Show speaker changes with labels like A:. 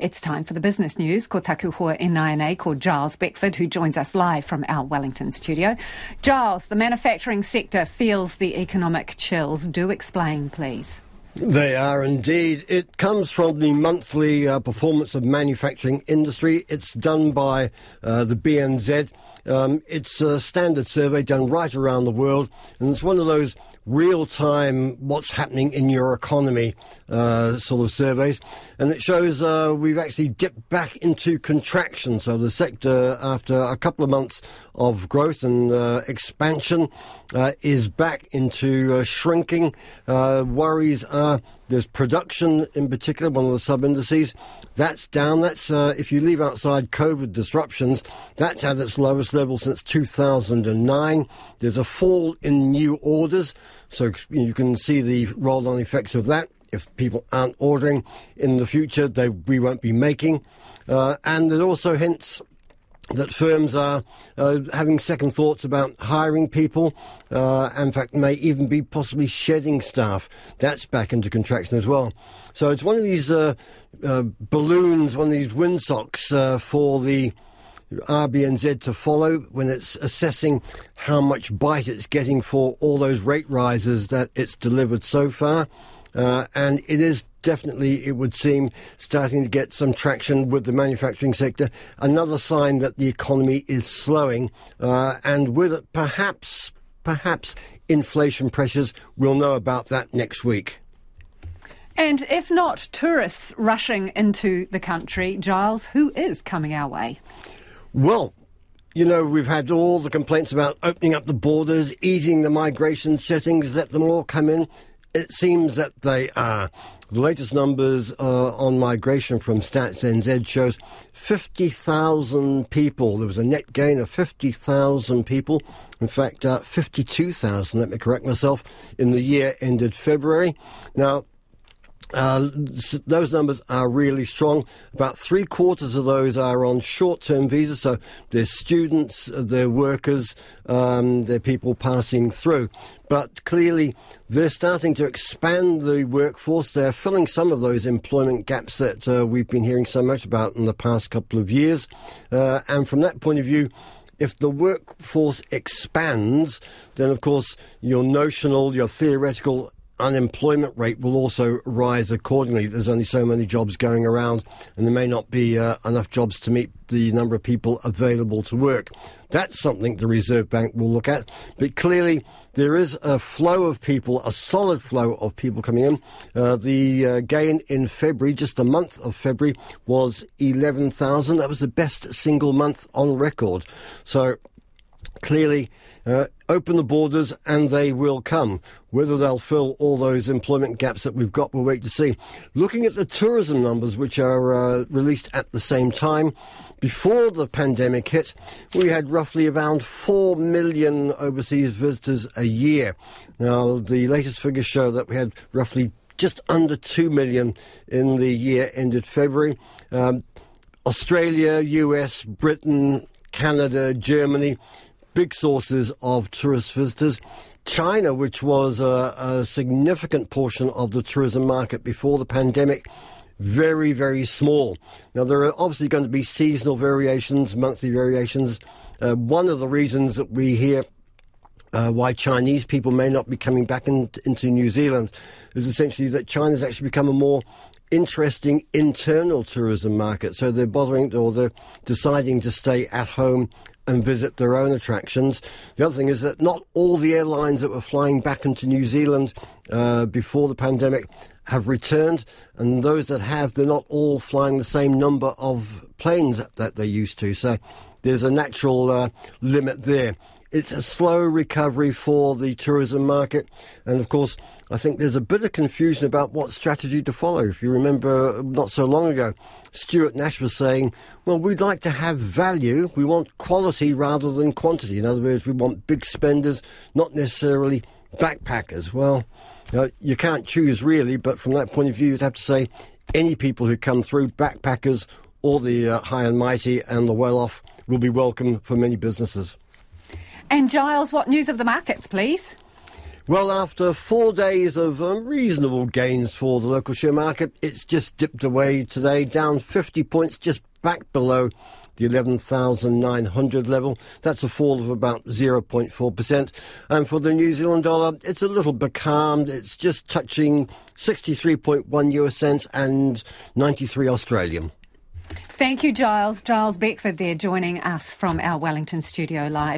A: It's time for the business news. Ko taku hoa NINA called Giles Beckford, who joins us live from our Wellington studio. Giles, the manufacturing sector feels the economic chills. Do explain, please.
B: They are indeed. It comes from the monthly uh, performance of manufacturing industry. It's done by uh, the BNZ. Um, it's a standard survey done right around the world, and it's one of those real time what's happening in your economy uh, sort of surveys. And it shows uh, we've actually dipped back into contraction. So the sector, after a couple of months of growth and uh, expansion, uh, is back into uh, shrinking. Uh, worries are there's production in particular, one of the sub indices. That's down. That's if you leave outside COVID disruptions, that's at its lowest level since 2009. There's a fall in new orders. So you can see the roll on effects of that. If people aren't ordering in the future, they, we won't be making. Uh, and there's also hints that firms are uh, having second thoughts about hiring people, uh, in fact, may even be possibly shedding staff. That's back into contraction as well. So it's one of these uh, uh balloons, one of these windsocks uh, for the RBNZ to follow when it's assessing how much bite it's getting for all those rate rises that it's delivered so far. Uh, and it is definitely, it would seem, starting to get some traction with the manufacturing sector. Another sign that the economy is slowing, uh, and with it, perhaps, perhaps inflation pressures. We'll know about that next week.
A: And if not tourists rushing into the country, Giles, who is coming our way?
B: Well, you know, we've had all the complaints about opening up the borders, easing the migration settings, let them all come in. It seems that they are. The latest numbers uh, on migration from Stats NZ shows 50,000 people. There was a net gain of 50,000 people. In fact, uh, 52,000, let me correct myself, in the year ended February. Now, uh, those numbers are really strong. About three quarters of those are on short term visas, so they're students, uh, they're workers, um, they're people passing through. But clearly, they're starting to expand the workforce. They're filling some of those employment gaps that uh, we've been hearing so much about in the past couple of years. Uh, and from that point of view, if the workforce expands, then of course your notional, your theoretical unemployment rate will also rise accordingly. There's only so many jobs going around, and there may not be uh, enough jobs to meet the number of people available to work. That's something the Reserve Bank will look at. But clearly, there is a flow of people, a solid flow of people coming in. Uh, the uh, gain in February, just a month of February, was 11,000. That was the best single month on record. So clearly uh, open the borders and they will come. Whether they'll fill all those employment gaps that we've got, we'll wait to see. Looking at the tourism numbers, which are uh, released at the same time, before the pandemic hit, we had roughly around 4 million overseas visitors a year. Now, the latest figures show that we had roughly just under 2 million in the year ended February. Um, Australia, US, Britain, Canada, Germany, big sources of tourist visitors. China, which was a, a significant portion of the tourism market before the pandemic, very, very small. Now, there are obviously going to be seasonal variations, monthly variations. Uh, one of the reasons that we hear uh, why Chinese people may not be coming back in, into New Zealand is essentially that China's actually become a more interesting internal tourism market. So they're bothering or they're deciding to stay at home and visit their own attractions. The other thing is that not all the airlines that were flying back into New Zealand uh, before the pandemic have returned, and those that have, they're not all flying the same number of planes that they used to. So there's a natural uh, limit there. It's a slow recovery for the tourism market. And of course, I think there's a bit of confusion about what strategy to follow. If you remember not so long ago, Stuart Nash was saying, well, we'd like to have value. We want quality rather than quantity. In other words, we want big spenders, not necessarily backpackers. Well, you, know, you can't choose really, but from that point of view, you'd have to say any people who come through, backpackers or the uh, high and mighty and the well off, will be welcome for many businesses.
A: And Giles, what news of the markets, please?
B: Well, after four days of um, reasonable gains for the local share market, it's just dipped away today, down 50 points, just back below the 11,900 level. That's a fall of about 0.4%. And for the New Zealand dollar, it's a little becalmed. It's just touching 63.1 US cents and 93 Australian.
A: Thank you, Giles. Giles Beckford there joining us from our Wellington studio live.